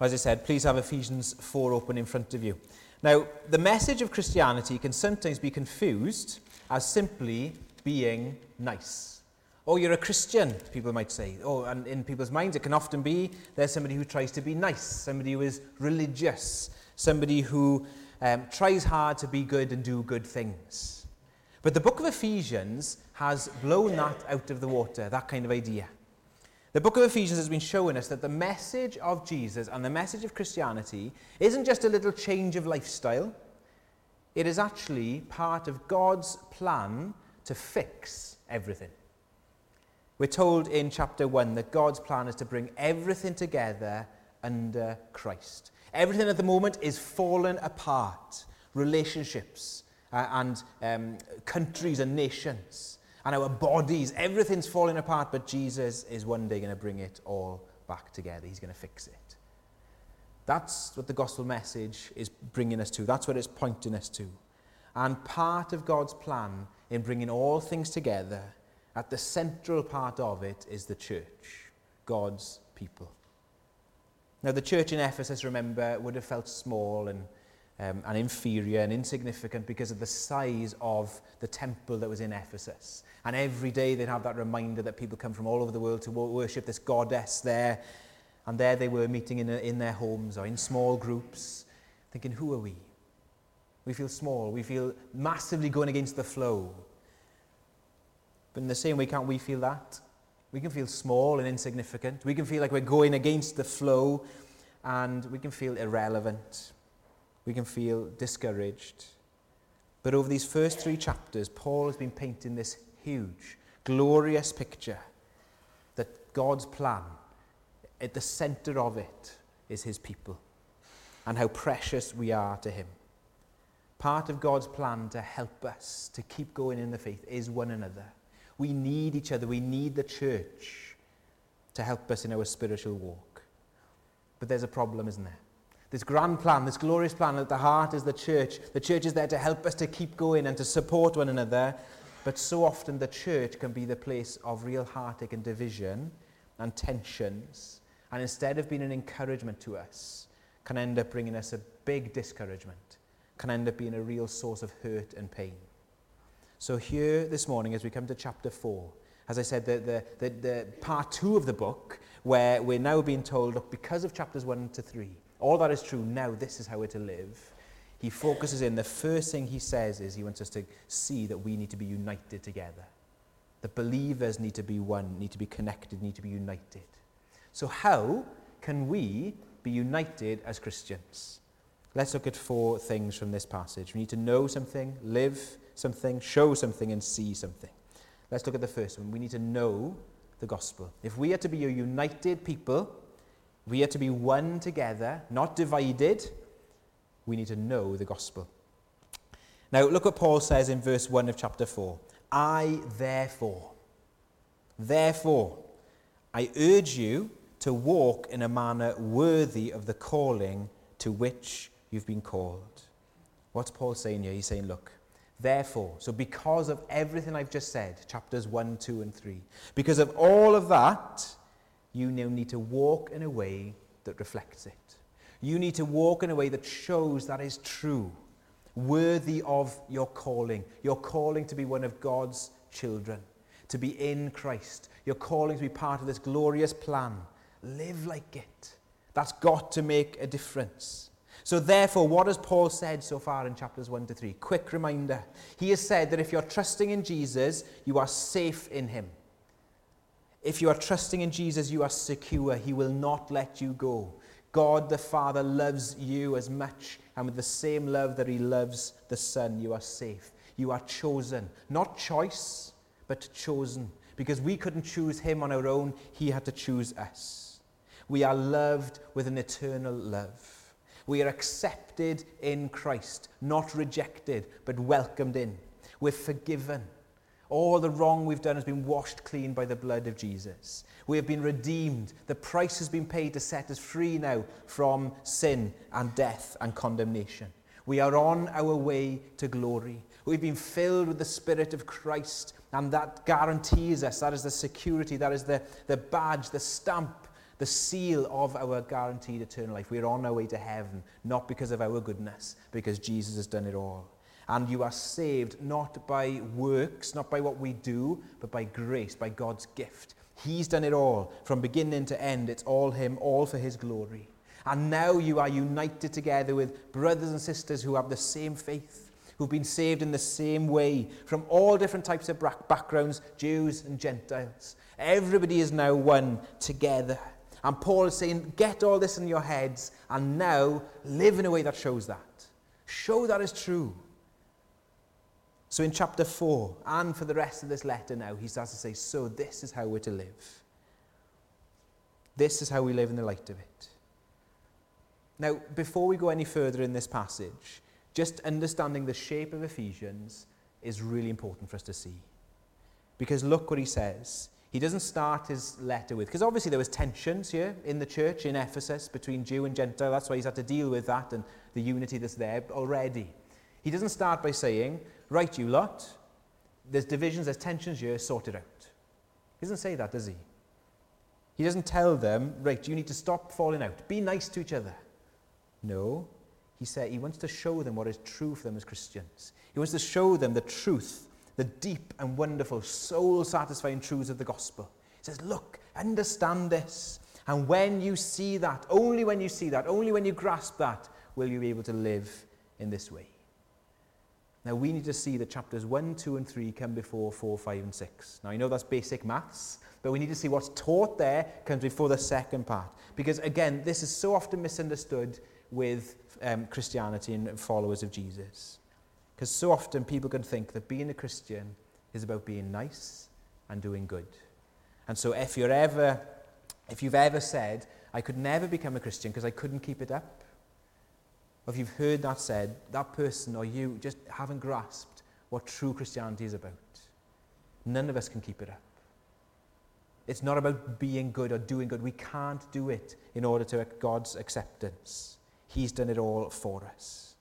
As I said, please have Ephesians 4 open in front of you. Now, the message of Christianity can sometimes be confused as simply being nice. Oh, you're a Christian, people might say. Oh, and in people's minds, it can often be there's somebody who tries to be nice, somebody who is religious, somebody who um, tries hard to be good and do good things. But the book of Ephesians has blown that out of the water, that kind of idea. The book of Ephesians has been showing us that the message of Jesus and the message of Christianity isn't just a little change of lifestyle, it is actually part of God's plan to fix everything. We're told in chapter 1 that God's plan is to bring everything together under Christ. Everything at the moment is fallen apart relationships uh, and um, countries and nations and our bodies, everything's falling apart, but Jesus is one day going to bring it all back together. He's going to fix it. That's what the gospel message is bringing us to. That's what it's pointing us to. And part of God's plan in bringing all things together, at the central part of it, is the church, God's people. Now, the church in Ephesus, remember, would have felt small and um, and inferior and insignificant because of the size of the temple that was in Ephesus. And every day they'd have that reminder that people come from all over the world to worship this goddess there. And there they were meeting in, a, in their homes or in small groups, thinking, who are we? We feel small. We feel massively going against the flow. But in the same way, can't we feel that? We can feel small and insignificant. We can feel like we're going against the flow and we can feel irrelevant we can feel discouraged. But over these first three chapters, Paul has been painting this huge, glorious picture that God's plan, at the center of it, is his people and how precious we are to him. Part of God's plan to help us to keep going in the faith is one another. We need each other. We need the church to help us in our spiritual walk. But there's a problem, isn't there? This grand plan, this glorious plan at the heart is the church. The church is there to help us to keep going and to support one another. But so often the church can be the place of real heartache and division and tensions. And instead of being an encouragement to us, can end up bringing us a big discouragement, can end up being a real source of hurt and pain. So here this morning, as we come to chapter 4, as I said, the, the, the, the part two of the book, where we're now being told, look, because of chapters 1 to 3, all that is true now, this is how we're to live. He focuses in, the first thing he says is he wants us to see that we need to be united together. The believers need to be one, need to be connected, need to be united. So, how can we be united as Christians? Let's look at four things from this passage. We need to know something, live something, show something, and see something. Let's look at the first one. We need to know the gospel. If we are to be a united people, we are to be one together, not divided. We need to know the gospel. Now, look what Paul says in verse 1 of chapter 4. I, therefore, therefore, I urge you to walk in a manner worthy of the calling to which you've been called. What's Paul saying here? He's saying, look, therefore, so because of everything I've just said, chapters 1, 2, and 3, because of all of that, you now need to walk in a way that reflects it. You need to walk in a way that shows that is true, worthy of your calling, your calling to be one of God's children, to be in Christ, your calling to be part of this glorious plan. Live like it. That's got to make a difference. So, therefore, what has Paul said so far in chapters 1 to 3? Quick reminder. He has said that if you're trusting in Jesus, you are safe in him. If you are trusting in Jesus, you are secure. He will not let you go. God the Father loves you as much, and with the same love that He loves the Son, you are safe. You are chosen. Not choice, but chosen. Because we couldn't choose Him on our own, He had to choose us. We are loved with an eternal love. We are accepted in Christ, not rejected, but welcomed in. We're forgiven. All the wrong we've done has been washed clean by the blood of Jesus. We have been redeemed. The price has been paid to set us free now from sin and death and condemnation. We are on our way to glory. We've been filled with the Spirit of Christ, and that guarantees us, that is the security, that is the, the badge, the stamp the seal of our guaranteed eternal life. We're on our way to heaven, not because of our goodness, because Jesus has done it all. And you are saved not by works, not by what we do, but by grace, by God's gift. He's done it all from beginning to end. It's all Him, all for His glory. And now you are united together with brothers and sisters who have the same faith, who've been saved in the same way from all different types of backgrounds, Jews and Gentiles. Everybody is now one together. And Paul is saying, get all this in your heads and now live in a way that shows that. Show that is true. So in chapter 4, and for the rest of this letter now, he starts to say, So this is how we're to live. This is how we live in the light of it. Now, before we go any further in this passage, just understanding the shape of Ephesians is really important for us to see. Because look what he says. He doesn't start his letter with, because obviously there was tensions here in the church in Ephesus between Jew and Gentile. That's why he's had to deal with that and the unity that's there already. He doesn't start by saying, right, you lot, there's divisions, there's tensions here, sort it out. He doesn't say that, does he? He doesn't tell them, right, you need to stop falling out. Be nice to each other. No. He said he wants to show them what is true for them as Christians. He wants to show them the truth, the deep and wonderful, soul satisfying truths of the gospel. He says, look, understand this. And when you see that, only when you see that, only when you grasp that, will you be able to live in this way. Now, we need to see that chapters 1, 2, and 3 come before 4, 5, and 6. Now, I know that's basic maths, but we need to see what's taught there comes before the second part. Because, again, this is so often misunderstood with um, Christianity and followers of Jesus. Because so often people can think that being a Christian is about being nice and doing good. And so if you're ever, if you've ever said, I could never become a Christian because I couldn't keep it up, if you've heard that said, that person or you just haven't grasped what true Christianity is about. None of us can keep it up. It's not about being good or doing good. We can't do it in order to God's acceptance. He's done it all for us.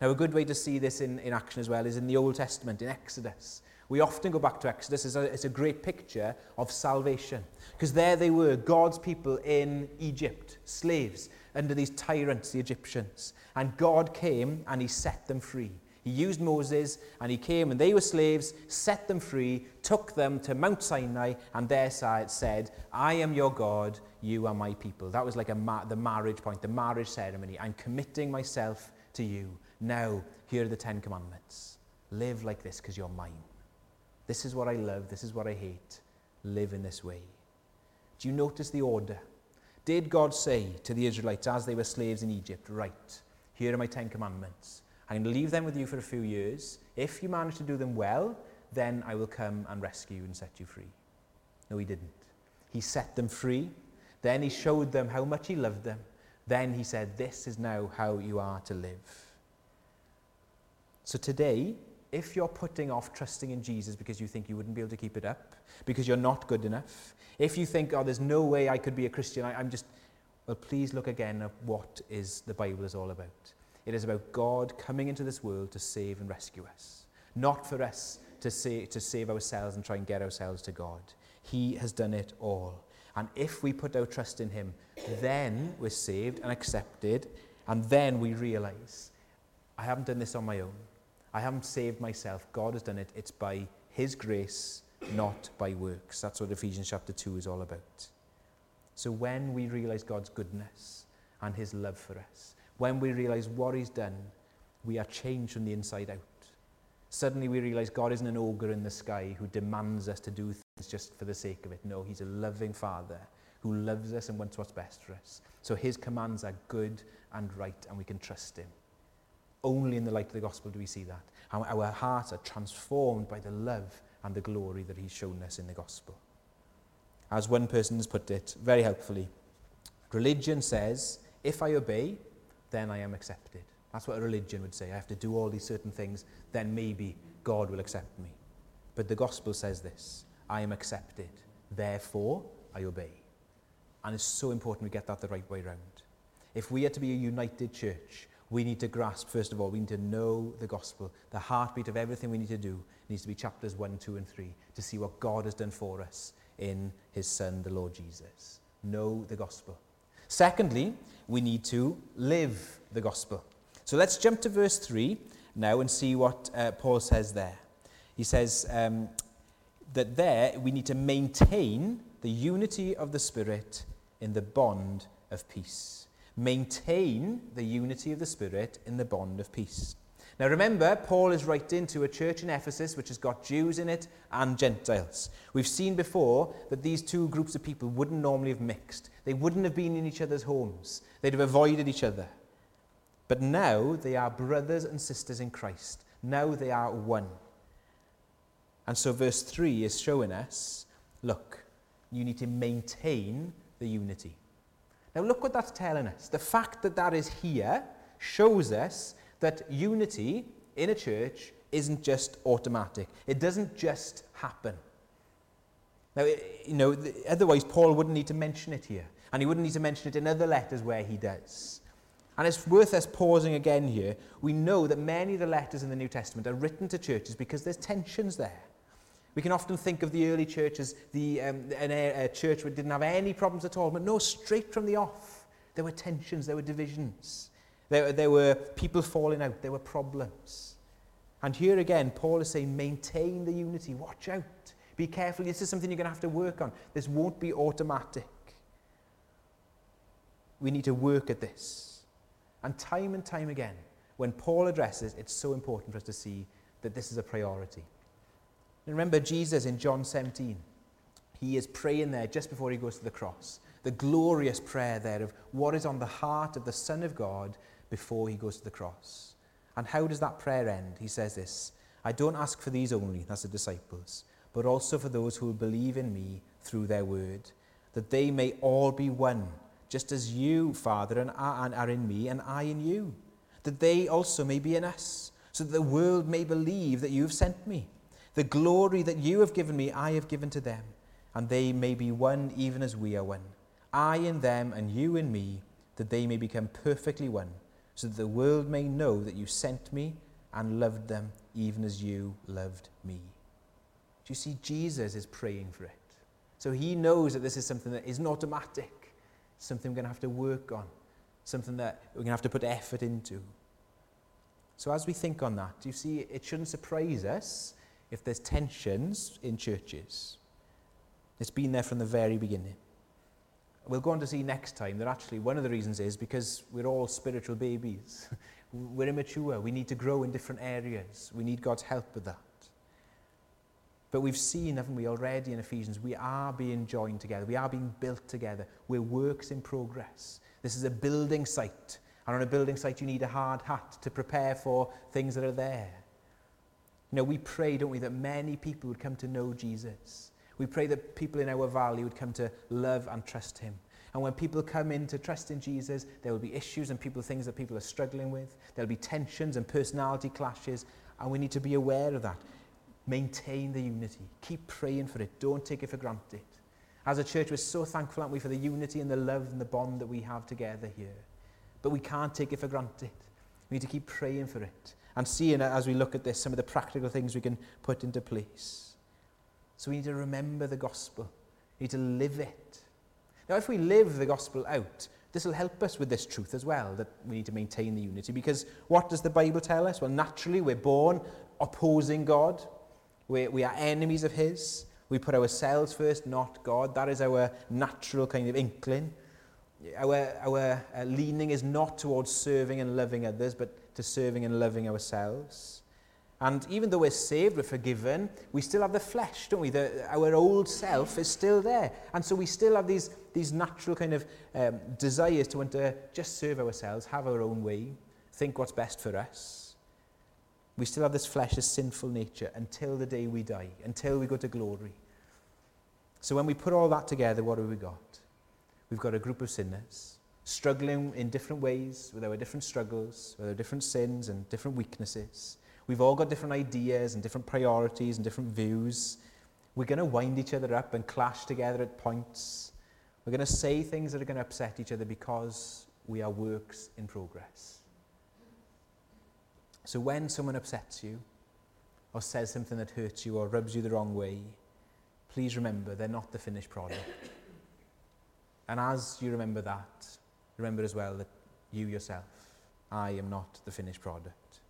Now, a good way to see this in, in action as well is in the Old Testament, in Exodus. We often go back to Exodus. A, it's a great picture of salvation. Because there they were, God's people in Egypt, slaves under these tyrants, the Egyptians. And God came and he set them free. He used Moses and he came and they were slaves, set them free, took them to Mount Sinai, and there said, I am your God, you are my people. That was like ma- the marriage point, the marriage ceremony. I'm committing myself to you. Now, here are the Ten Commandments. Live like this because you're mine. This is what I love, this is what I hate. Live in this way. Do you notice the order? Did God say to the Israelites as they were slaves in Egypt, Right, here are my Ten Commandments. I'm going to leave them with you for a few years. If you manage to do them well, then I will come and rescue you and set you free. No, he didn't. He set them free. Then he showed them how much he loved them. Then he said, This is now how you are to live. So today, if you're putting off trusting in Jesus because you think you wouldn't be able to keep it up, because you're not good enough, if you think, oh, there's no way I could be a Christian, I, I'm just, well, please look again at what is the Bible is all about. It is about God coming into this world to save and rescue us, not for us to, say, to save ourselves and try and get ourselves to God. He has done it all. And if we put our trust in Him, then we're saved and accepted, and then we realize, I haven't done this on my own. I haven't saved myself. God has done it. It's by His grace, not by works. That's what Ephesians chapter 2 is all about. So when we realize God's goodness and His love for us, when we realize what He's done, we are changed from the inside out. Suddenly we realize God isn't an ogre in the sky who demands us to do things just for the sake of it. No, He's a loving Father who loves us and wants what's best for us. So His commands are good and right, and we can trust Him. Only in the light of the gospel do we see that. How our hearts are transformed by the love and the glory that he's shown us in the gospel. As one person has put it very helpfully, religion says, if I obey, then I am accepted. That's what a religion would say. I have to do all these certain things, then maybe God will accept me. But the gospel says this I am accepted, therefore I obey. And it's so important we get that the right way round. If we are to be a united church, we need to grasp, first of all, we need to know the gospel. The heartbeat of everything we need to do needs to be chapters 1, 2, and 3 to see what God has done for us in his Son, the Lord Jesus. know the gospel. Secondly, we need to live the gospel. So let's jump to verse 3 now and see what uh, Paul says there. He says um, that there we need to maintain the unity of the Spirit in the bond of peace. Maintain the unity of the Spirit in the bond of peace. Now remember, Paul is writing to a church in Ephesus which has got Jews in it and Gentiles. We've seen before that these two groups of people wouldn't normally have mixed. They wouldn't have been in each other's homes. They'd have avoided each other. But now they are brothers and sisters in Christ. Now they are one. And so verse 3 is showing us look, you need to maintain the unity. Now look what that's telling us. The fact that that is here shows us that unity in a church isn't just automatic. It doesn't just happen. Now, you know, otherwise Paul wouldn't need to mention it here. And he wouldn't need to mention it in other letters where he does. And it's worth us pausing again here. We know that many of the letters in the New Testament are written to churches because there's tensions there. We can often think of the early church as the, um, an, a, a church that didn't have any problems at all. But no, straight from the off, there were tensions, there were divisions. There, there were people falling out, there were problems. And here again, Paul is saying, maintain the unity, watch out, be careful. This is something you're going to have to work on. This won't be automatic. We need to work at this. And time and time again, when Paul addresses, it's so important for us to see that this is a priority. Remember Jesus in John 17. He is praying there just before he goes to the cross. The glorious prayer there of what is on the heart of the Son of God before he goes to the cross. And how does that prayer end? He says this I don't ask for these only, that's the disciples, but also for those who will believe in me through their word, that they may all be one, just as you, Father, and are in me, and I in you, that they also may be in us, so that the world may believe that you have sent me. The glory that you have given me, I have given to them, and they may be one even as we are one. I in them, and you in me, that they may become perfectly one so that the world may know that you sent me and loved them even as you loved me. Do you see, Jesus is praying for it. So he knows that this is something that isn't automatic, something we're going to have to work on, something that we're going to have to put effort into. So as we think on that, do you see, it shouldn't surprise us if there's tensions in churches. It's been there from the very beginning we'll go on to see next time that actually one of the reasons is because we're all spiritual babies. we're immature. We need to grow in different areas. We need God's help with that. But we've seen, haven't we, already in Ephesians, we are being joined together. We are being built together. We're works in progress. This is a building site. And on a building site, you need a hard hat to prepare for things that are there. You know, we pray, don't we, that many people would come to know Jesus. We pray that people in our valley would come to love and trust him. And when people come in to trust in Jesus, there will be issues and people things that people are struggling with. There'll be tensions and personality clashes, and we need to be aware of that. Maintain the unity. Keep praying for it. Don't take it for granted. As a church, we're so thankful, aren't we, for the unity and the love and the bond that we have together here. But we can't take it for granted. We need to keep praying for it and seeing as we look at this some of the practical things we can put into place. So we need to remember the gospel. We need to live it. Now, if we live the gospel out, this will help us with this truth as well, that we need to maintain the unity. Because what does the Bible tell us? Well, naturally, we're born opposing God. we we are enemies of His. We put ourselves first, not God. That is our natural kind of inkling. Our, our uh, leaning is not towards serving and loving others, but to serving and loving ourselves. And even though we're saved, we're forgiven, we still have the flesh, don't we? The, our old self is still there. And so we still have these, these natural kind of um, desires to want to just serve ourselves, have our own way, think what's best for us. We still have this flesh, this sinful nature, until the day we die, until we go to glory. So when we put all that together, what have we got? We've got a group of sinners struggling in different ways with our different struggles, with our different sins and different weaknesses. We've all got different ideas and different priorities and different views. We're going to wind each other up and clash together at points. We're going to say things that are going to upset each other because we are works in progress. So when someone upsets you, or says something that hurts you, or rubs you the wrong way, please remember they're not the finished product. And as you remember that, remember as well that you yourself, I am not the finished product.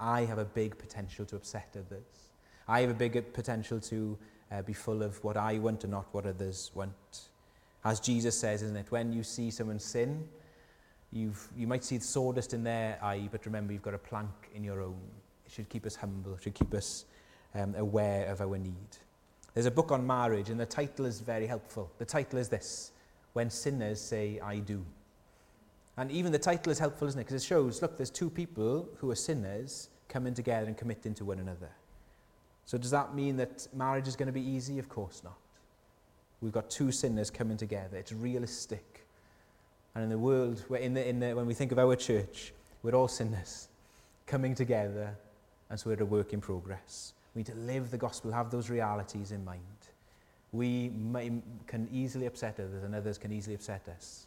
I have a big potential to upset others. I have a big potential to uh, be full of what I want and not what others want. As Jesus says, isn't it? When you see someone sin, you've, you might see the sawdust in their eye, but remember you've got a plank in your own. It should keep us humble, it should keep us um, aware of our need. There's a book on marriage, and the title is very helpful. The title is this When Sinners Say, I Do. And even the title is helpful, isn't it? Because it shows, look, there's two people who are sinners coming together and committing to one another. So does that mean that marriage is going to be easy? Of course not. We've got two sinners coming together. It's realistic. And in the world, in the, in the, when we think of our church, we're all sinners coming together, and so we're a work in progress. We need to live the gospel, have those realities in mind. We may, can easily upset others, and others can easily upset us.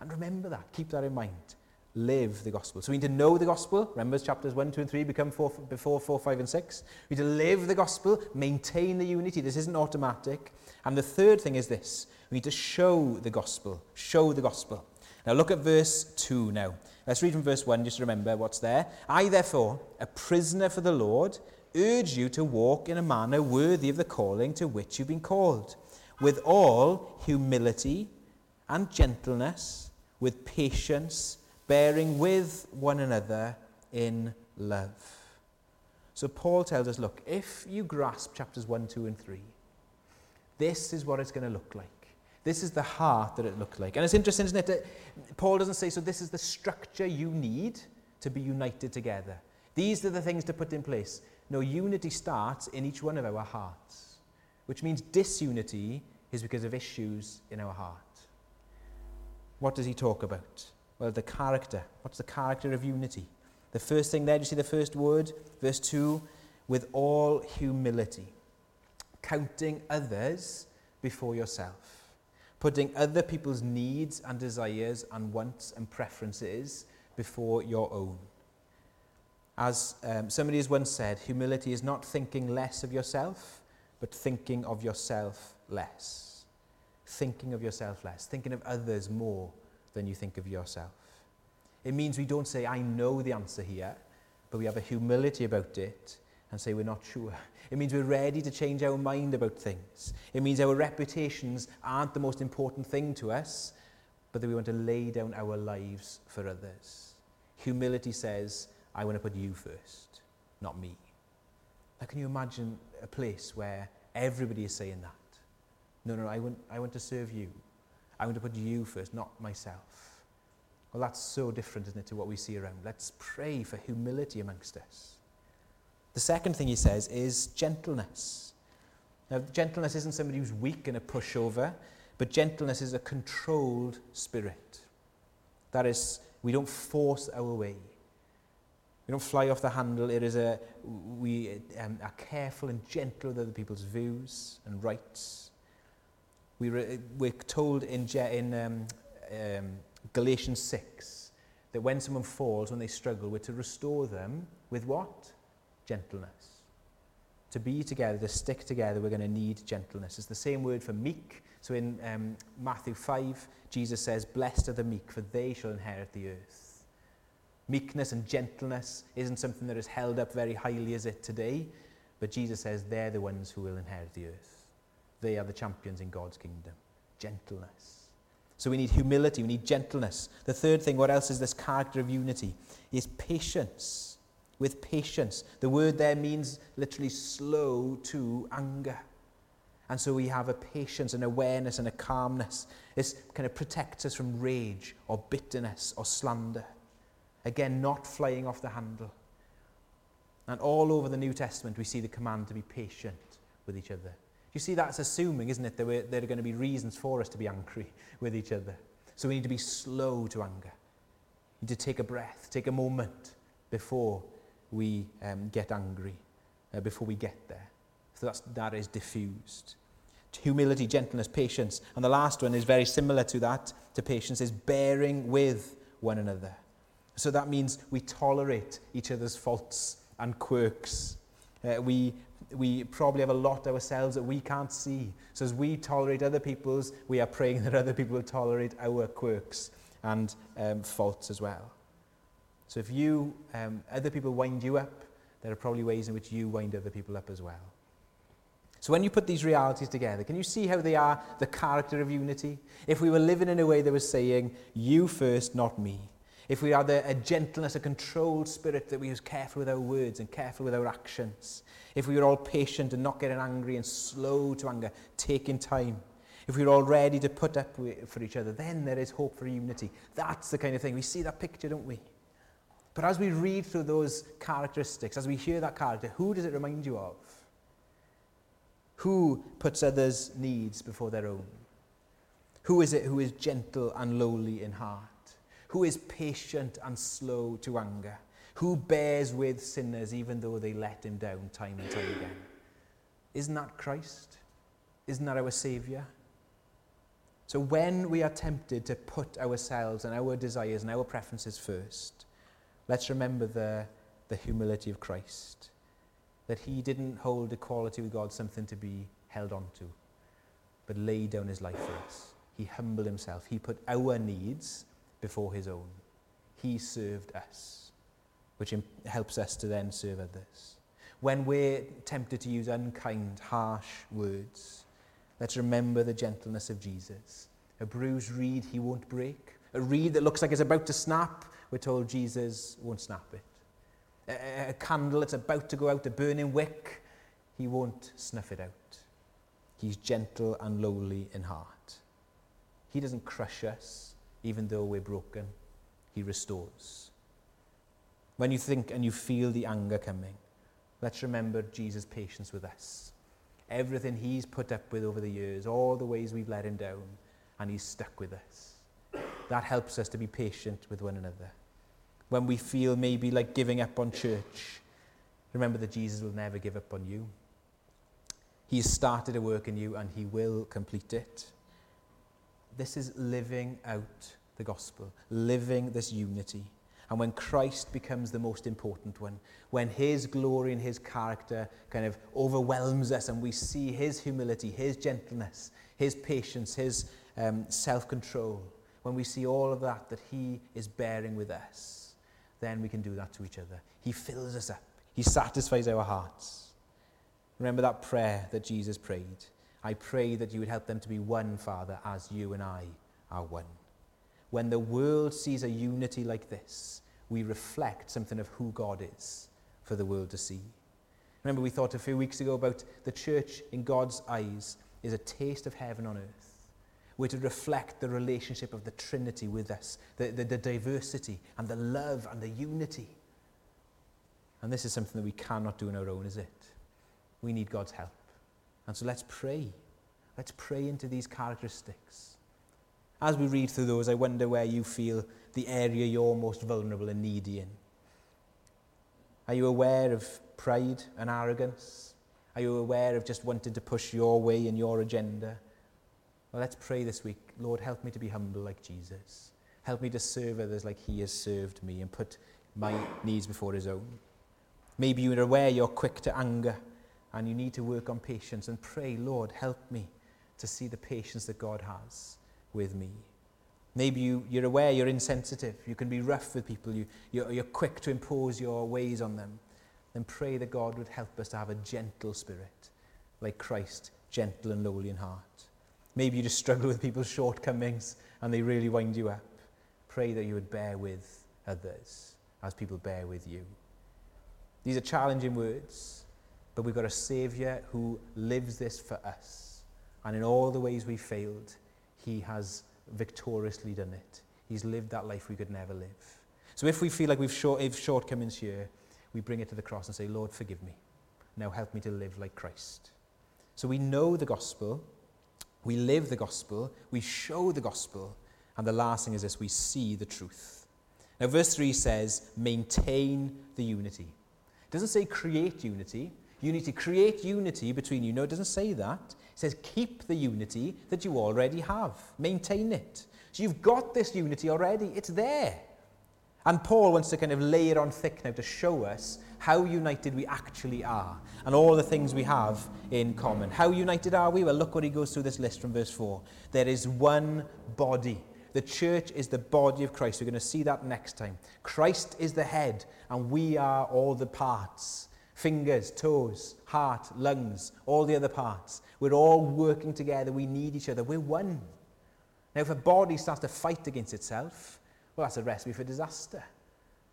And remember that, keep that in mind. Live the gospel. So we need to know the gospel. Remember, chapters 1, 2, and 3 become four, before 4, 5, and 6. We need to live the gospel, maintain the unity. This isn't automatic. And the third thing is this we need to show the gospel. Show the gospel. Now look at verse 2 now. Let's read from verse 1 just to remember what's there. I, therefore, a prisoner for the Lord, urge you to walk in a manner worthy of the calling to which you've been called, with all humility and gentleness, with patience, bearing with one another in love. So Paul tells us look, if you grasp chapters 1, 2, and 3, this is what it's going to look like. This is the heart that it looked like. And it's interesting, isn't it? That Paul doesn't say, so this is the structure you need to be united together. These are the things to put in place. No, unity starts in each one of our hearts, which means disunity is because of issues in our heart. what does he talk about? Well, the character. What's the character of unity? The first thing there, do you see the first word? Verse 2 with all humility, counting others before yourself, putting other people's needs and desires and wants and preferences before your own. As um, somebody has once said, humility is not thinking less of yourself, but thinking of yourself less. Thinking of yourself less, thinking of others more than you think of yourself. It means we don't say, I know the answer here, but we have a humility about it and say we're not sure. It means we're ready to change our mind about things. It means our reputations aren't the most important thing to us, but that we want to lay down our lives for others. Humility says, I want to put you first, not me. Now, can you imagine a place where everybody is saying that? No, no, I want, I want to serve you. I want to put you first, not myself. Well, that's so different, isn't it, to what we see around. Let's pray for humility amongst us. The second thing he says is gentleness. Now, gentleness isn't somebody who's weak and a pushover, but gentleness is a controlled spirit. That is, we don't force our way. We don't fly off the handle. It is a, we um, are careful and gentle with other people's views and rights. We re, we're told in, in um, um, Galatians 6 that when someone falls, when they struggle, we're to restore them with what? Gentleness. To be together, to stick together, we're going to need gentleness. It's the same word for meek. So in um, Matthew 5, Jesus says, Blessed are the meek, for they shall inherit the earth. Meekness and gentleness isn't something that is held up very highly as it today, but Jesus says they're the ones who will inherit the earth. They are the champions in God's kingdom. Gentleness. So we need humility, we need gentleness. The third thing, what else is this character of unity? Is patience. With patience. The word there means literally slow to anger. And so we have a patience, an awareness, and a calmness. This kind of protects us from rage or bitterness or slander. Again, not flying off the handle. And all over the New Testament, we see the command to be patient with each other. You see, that's assuming, isn't it, that there are going to be reasons for us to be angry with each other. So we need to be slow to anger. We need to take a breath, take a moment before we um, get angry, uh, before we get there. So that's, that is diffused. Humility, gentleness, patience. And the last one is very similar to that, to patience, is bearing with one another. So that means we tolerate each other's faults and quirks. Uh, we we probably have a lot ourselves that we can't see. So as we tolerate other people's, we are praying that other people will tolerate our quirks and um, faults as well. So if you, um, other people wind you up, there are probably ways in which you wind other people up as well. So when you put these realities together, can you see how they are the character of unity? If we were living in a way that was saying, you first, not me. If we had a, a gentleness, a controlled spirit that we was careful with our words and careful with our actions. If we were all patient and not getting angry and slow to anger, taking time. If we were all ready to put up for each other, then there is hope for unity. That's the kind of thing. We see that picture, don't we? But as we read through those characteristics, as we hear that character, who does it remind you of? Who puts others' needs before their own? Who is it who is gentle and lowly in heart? Who is patient and slow to anger? Who bears with sinners even though they let him down time and time again? Isn't that Christ? Isn't that our Saviour? So when we are tempted to put ourselves and our desires and our preferences first, let's remember the, the humility of Christ that he didn't hold equality with God something to be held on to, but laid down his life for us. He humbled himself. He put our needs before his own. He served us, which helps us to then serve others. When we're tempted to use unkind, harsh words, let's remember the gentleness of Jesus. A bruised reed he won't break. A reed that looks like it's about to snap, we're told Jesus won't snap it a, a candle that's about to go out, a burning wick, he won't snuff it out. He's gentle and lowly in heart. He doesn't crush us, even though we're broken. He restores. When you think and you feel the anger coming, let's remember Jesus' patience with us. Everything he's put up with over the years, all the ways we've let him down, and he's stuck with us. That helps us to be patient with one another when we feel maybe like giving up on church, remember that Jesus will never give up on you. He has started a work in you and he will complete it. This is living out the gospel, living this unity. And when Christ becomes the most important one, when his glory and his character kind of overwhelms us and we see his humility, his gentleness, his patience, his um, self control, when we see all of that that he is bearing with us, then we can do that to each other. He fills us up, He satisfies our hearts. Remember that prayer that Jesus prayed. I pray that you would help them to be one, Father, as you and I are one. When the world sees a unity like this, we reflect something of who God is for the world to see. Remember, we thought a few weeks ago about the church in God's eyes is a taste of heaven on earth. We're to reflect the relationship of the Trinity with us, the, the, the diversity and the love and the unity. And this is something that we cannot do on our own, is it? We need God's help. And so let's pray. Let's pray into these characteristics. As we read through those, I wonder where you feel the area you're most vulnerable and needy in. Are you aware of pride and arrogance? Are you aware of just wanting to push your way and your agenda? Well, let's pray this week. Lord, help me to be humble like Jesus. Help me to serve others like he has served me and put my needs before his own. Maybe you're aware you're quick to anger and you need to work on patience and pray, Lord, help me to see the patience that God has with me. Maybe you, you're aware you're insensitive. You can be rough with people. You, you're, you're quick to impose your ways on them. Then pray that God would help us to have a gentle spirit, like Christ, gentle and lowly in heart. Maybe you just struggle with people's shortcomings and they really wind you up. Pray that you would bear with others as people bear with you. These are challenging words, but we've got a Saviour who lives this for us. And in all the ways we failed, he has victoriously done it. He's lived that life we could never live. So if we feel like we've short, if shortcomings here, we bring it to the cross and say, Lord, forgive me. Now help me to live like Christ. So we know the gospel, we live the gospel, we show the gospel, and the last thing is this we see the truth. Now, verse 3 says, maintain the unity. It doesn't say create unity. You need to create unity between you. No, it doesn't say that. It says keep the unity that you already have, maintain it. So you've got this unity already, it's there. And Paul wants to kind of lay it on thick now to show us how united we actually are and all the things we have in common. How united are we? Well, look what he goes through this list from verse 4. There is one body. The church is the body of Christ. We're going to see that next time. Christ is the head, and we are all the parts fingers, toes, heart, lungs, all the other parts. We're all working together. We need each other. We're one. Now, if a body starts to fight against itself, well, that's a recipe for disaster.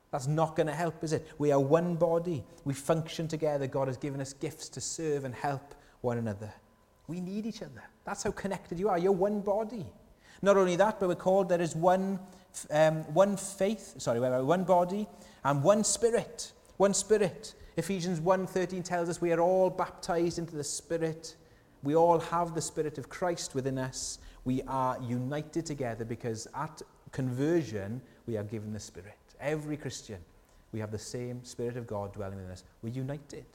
That's not going to help, is it? We are one body. We function together. God has given us gifts to serve and help one another. We need each other. That's how connected you are. You're one body. Not only that, but we're called there is one, um, one faith, sorry, one body and one spirit. One spirit. Ephesians 1.13 tells us we are all baptized into the Spirit. We all have the Spirit of Christ within us. We are united together because at conversion, we are given the Spirit. Every Christian, we have the same Spirit of God dwelling within us. We're united.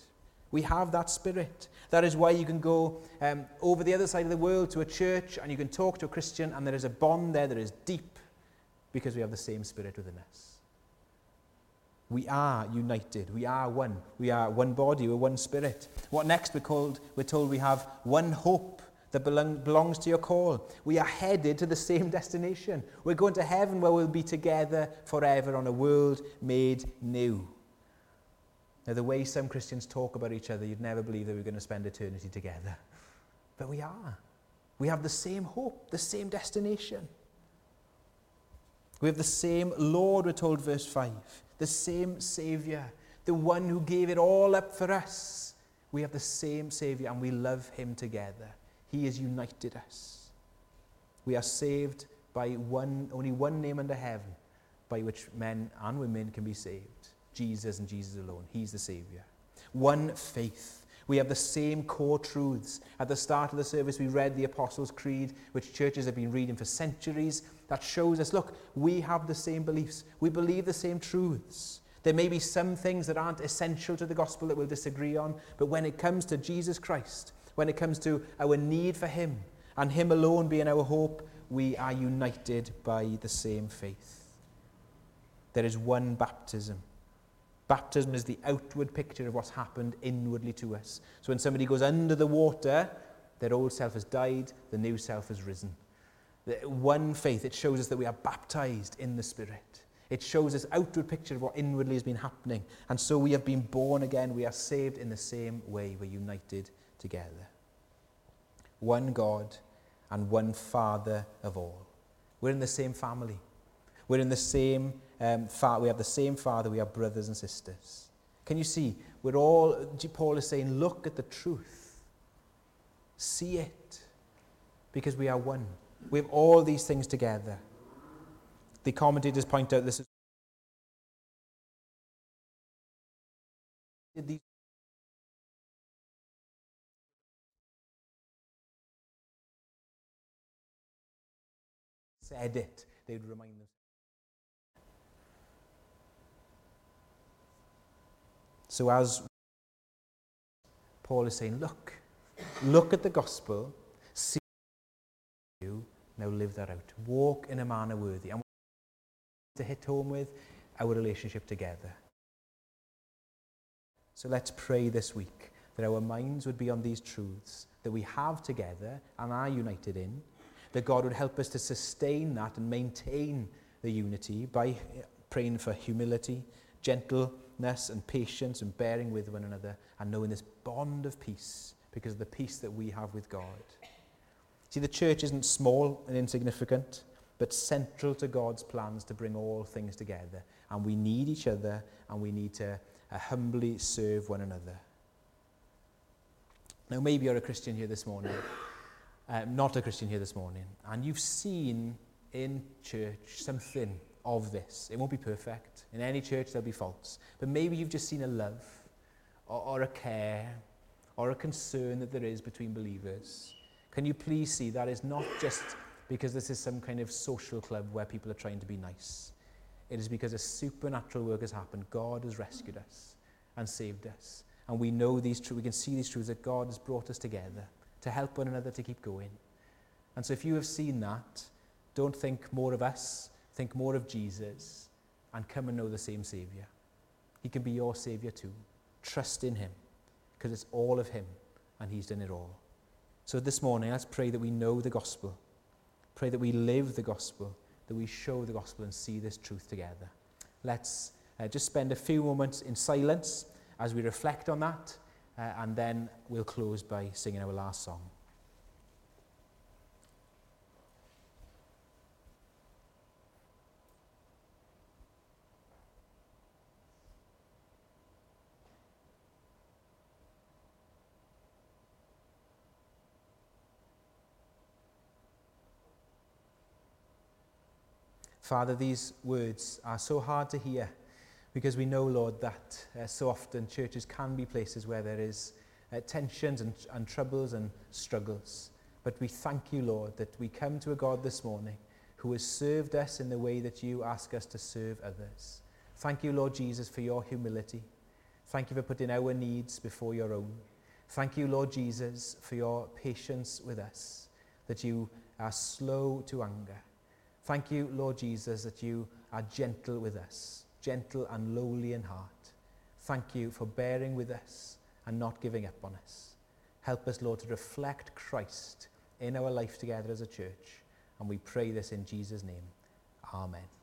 We have that spirit. That is why you can go um, over the other side of the world to a church and you can talk to a Christian and there is a bond there that is deep because we have the same spirit within us. We are united. We are one. We are one body. We're one spirit. What next? We're, called, we're told we have one hope that belong, belongs to your call. We are headed to the same destination. We're going to heaven where we'll be together forever on a world made new. Now, the way some Christians talk about each other, you'd never believe that we're going to spend eternity together. But we are. We have the same hope, the same destination. We have the same Lord, we're told, verse 5, the same Saviour, the one who gave it all up for us. We have the same Saviour and we love him together. He has united us. We are saved by one, only one name under heaven by which men and women can be saved Jesus and Jesus alone. He's the Saviour. One faith. We have the same core truths. At the start of the service, we read the Apostles' Creed, which churches have been reading for centuries. That shows us look, we have the same beliefs, we believe the same truths. There may be some things that aren't essential to the gospel that we'll disagree on, but when it comes to Jesus Christ, when it comes to our need for Him and Him alone being our hope, we are united by the same faith. There is one baptism. Baptism is the outward picture of what's happened inwardly to us. So when somebody goes under the water, their old self has died, the new self has risen. The one faith, it shows us that we are baptized in the Spirit. It shows us outward picture of what inwardly has been happening. And so we have been born again. We are saved in the same way. We're united together. One God and one Father of all. We're in the same family. We're in the same, um, fa- we have the same Father. We are brothers and sisters. Can you see? We're all, Paul is saying, look at the truth. See it. Because we are one. We have all these things together. The commentators point out this is these said it, they would remind So, as Paul is saying, look, look at the gospel, see you, now live that out. Walk in a manner worthy. And to hit home with our relationship together. So let's pray this week that our minds would be on these truths that we have together and are united in, that God would help us to sustain that and maintain the unity by praying for humility, gentle gentleness and patience and bearing with one another and knowing this bond of peace because of the peace that we have with God. See, the church isn't small and insignificant, but central to God's plans to bring all things together. And we need each other and we need to uh, humbly serve one another. Now, maybe you're a Christian here this morning um, not a Christian here this morning, and you've seen in church something of this. It won't be perfect. In any church, there'll be faults. But maybe you've just seen a love, or, or a care, or a concern that there is between believers. Can you please see that is not just because this is some kind of social club where people are trying to be nice. It is because a supernatural work has happened. God has rescued us and saved us. And we know these truths, we can see these truths that God has brought us together to help one another to keep going. And so if you have seen that, don't think more of us, think more of Jesus. and come and know the same Saviour. He can be your Saviour too. Trust in Him because it's all of Him and He's done it all. So this morning, let's pray that we know the gospel. Pray that we live the gospel, that we show the gospel and see this truth together. Let's uh, just spend a few moments in silence as we reflect on that, uh, and then we'll close by singing our last song. Father, these words are so hard to hear because we know, Lord, that uh, so often churches can be places where there is uh, tensions and, and troubles and struggles. But we thank you, Lord, that we come to a God this morning who has served us in the way that you ask us to serve others. Thank you, Lord Jesus, for your humility. Thank you for putting our needs before your own. Thank you, Lord Jesus, for your patience with us, that you are slow to anger. Thank you, Lord Jesus, that you are gentle with us gentle and lowly in heart. Thank you for bearing with us and not giving up on us. Help us, Lord, to reflect Christ in our life together as a church. And we pray this in Jesus' name. Amen.